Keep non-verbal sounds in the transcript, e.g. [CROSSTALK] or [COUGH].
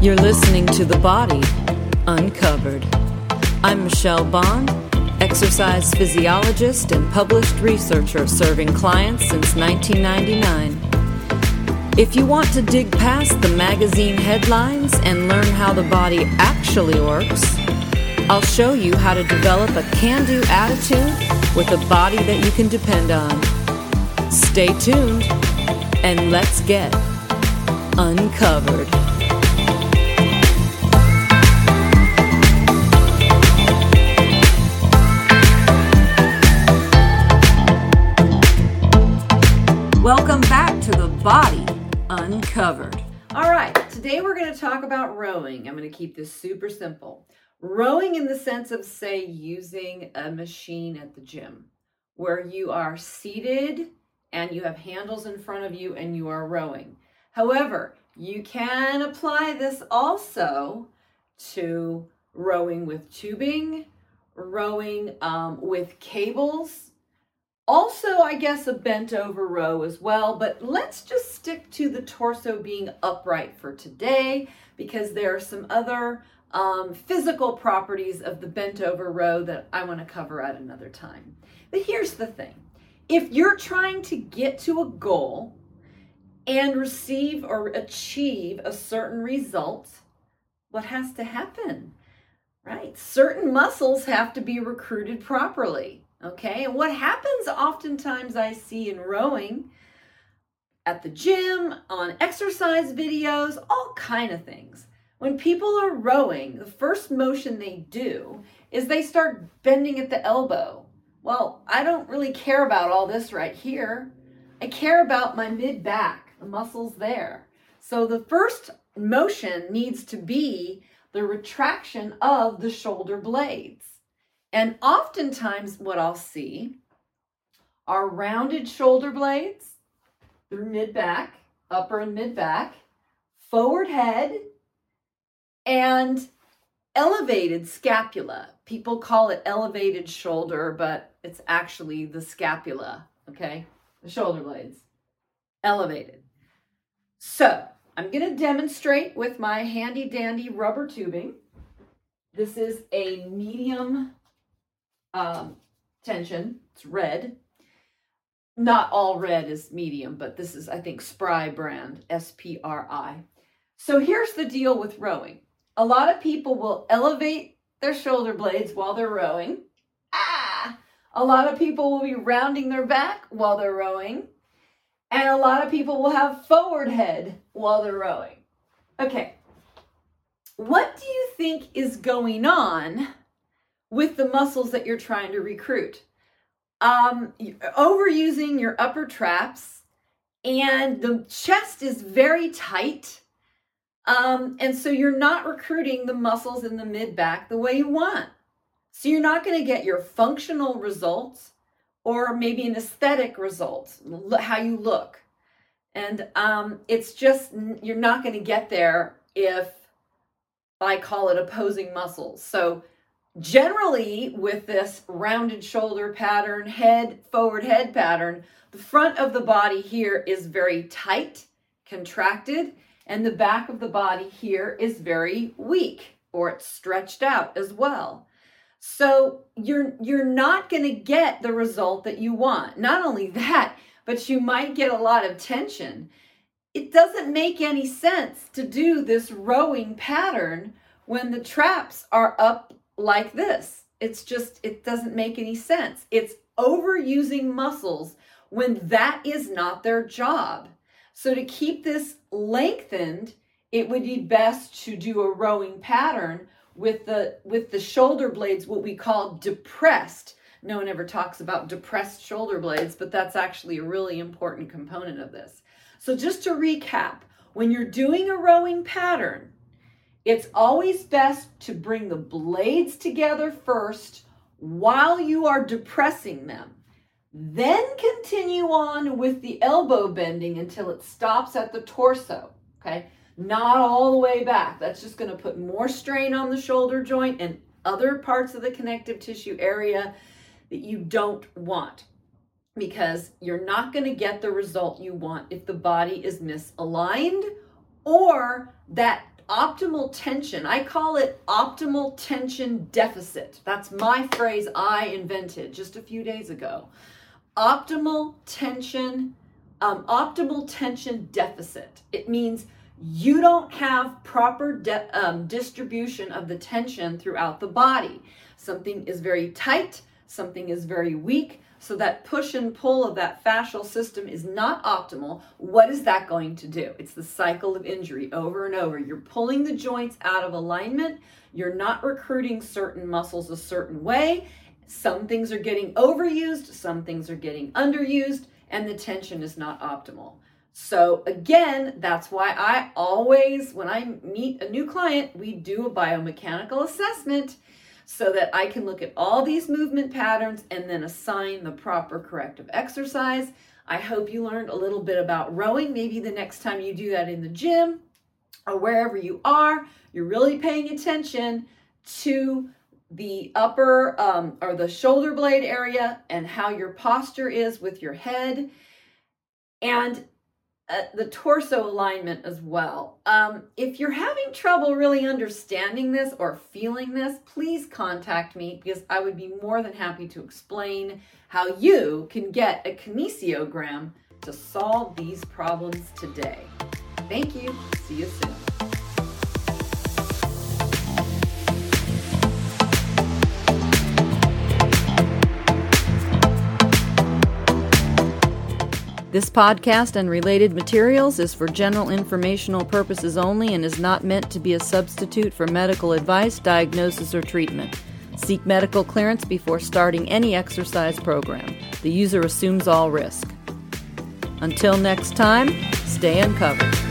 You're listening to The Body Uncovered. I'm Michele Bond, exercise physiologist and published researcher serving clients since 1999. If you want to dig past the magazine headlines and learn how the body actually works, I'll show you how to develop a can do attitude with a body that you can depend on. Stay tuned and let's get uncovered. Welcome back to the body uncovered. All right, today we're going to talk about rowing. I'm going to keep this super simple. Rowing in the sense of, say, using a machine at the gym where you are seated and you have handles in front of you and you are rowing. However, you can apply this also to rowing with tubing, rowing um, with cables also, I guess a bent over row as well, but let's just stick to the torso being upright for today because there are some other um, physical properties of the bent over row that I want to cover at another time. But here's the thing if you're trying to get to a goal and receive or achieve a certain result, what has to happen? Right? Certain muscles have to be recruited properly. Okay, and what happens oftentimes I see in rowing at the gym, on exercise videos, all kind of things. When people are rowing, the first motion they do is they start bending at the elbow. Well, I don't really care about all this right here. I care about my mid back, the muscles there. So the first motion needs to be the retraction of the shoulder blades. And oftentimes, what I'll see are rounded shoulder blades through mid back, upper and mid back, forward head, and elevated scapula. People call it elevated shoulder, but it's actually the scapula, okay? The shoulder blades. Elevated. So, I'm going to demonstrate with my handy dandy rubber tubing. This is a medium um, tension. It's red. Not all red is medium, but this is, I think, Spry brand, S P R I. So here's the deal with rowing. A lot of people will elevate their shoulder blades while they're rowing. Ah! A lot of people will be rounding their back while they're rowing. And a lot of people will have forward head while they're rowing. Okay. What do you think is going on with the muscles that you're trying to recruit. Um, overusing your upper traps, and the chest is very tight. Um, and so you're not recruiting the muscles in the mid back the way you want. So you're not going to get your functional results or maybe an aesthetic result, how you look. And um, it's just, you're not going to get there if I call it opposing muscles. So Generally, with this rounded shoulder pattern, head, forward head pattern, the front of the body here is very tight, contracted, and the back of the body here is very weak or it's stretched out as well. So you're you're not going to get the result that you want. Not only [LAUGHS] that, but you might get a lot of tension. It doesn't make any sense to do this rowing pattern when the traps are up like this. It's just, it doesn't make any sense. It's overusing muscles when that is not their job. So to keep this lengthened, it would be best to do a rowing pattern with the with the shoulder blades what we call depressed. No one ever talks about depressed shoulder blades, but that's actually a really important component of this. So just to recap, when you're doing a rowing pattern, it's always best to bring the blades together first while you are depressing them. Then continue on with the elbow bending until it stops at the torso. Okay, not all the way back. That's just going to put more strain on the shoulder joint and other parts of the connective tissue area that you don't want because you're not going to get the result you want if the body is misaligned or that optimal tension. I call it optimal tension deficit. That's my phrase I invented just a few days ago. Optimal tension, um, optimal tension deficit. It means you don't have proper de- um, distribution of the tension throughout the body. Something is very tight, something is very weak, so that push and pull of that fascial system is not optimal. What is that going to do? It's the cycle of injury over and over. You're pulling the joints out of alignment, you're not recruiting certain muscles a certain way. Some things are getting overused, some things are getting underused, and the tension is not optimal. So again, that's why I always, when I meet a new client, we do a biomechanical assessment so that I can look at all these movement patterns and then assign the proper corrective exercise. I hope you learned a little bit about rowing. Maybe the next time you do that in the gym or wherever you are, you're really paying attention to the upper um, or the shoulder blade area and how your posture is with your head. And uh, the torso alignment as well. Um, if you're having trouble really understanding this or feeling this, please contact me because I would be more than happy to explain how you can get a kinesiogram to solve these problems today. Thank you. See you soon. This podcast and related materials is for general informational purposes only and is not meant to be a substitute for medical advice, diagnosis, or treatment. Seek medical clearance before starting any exercise program. The user assumes all risk. Until next time, stay uncovered.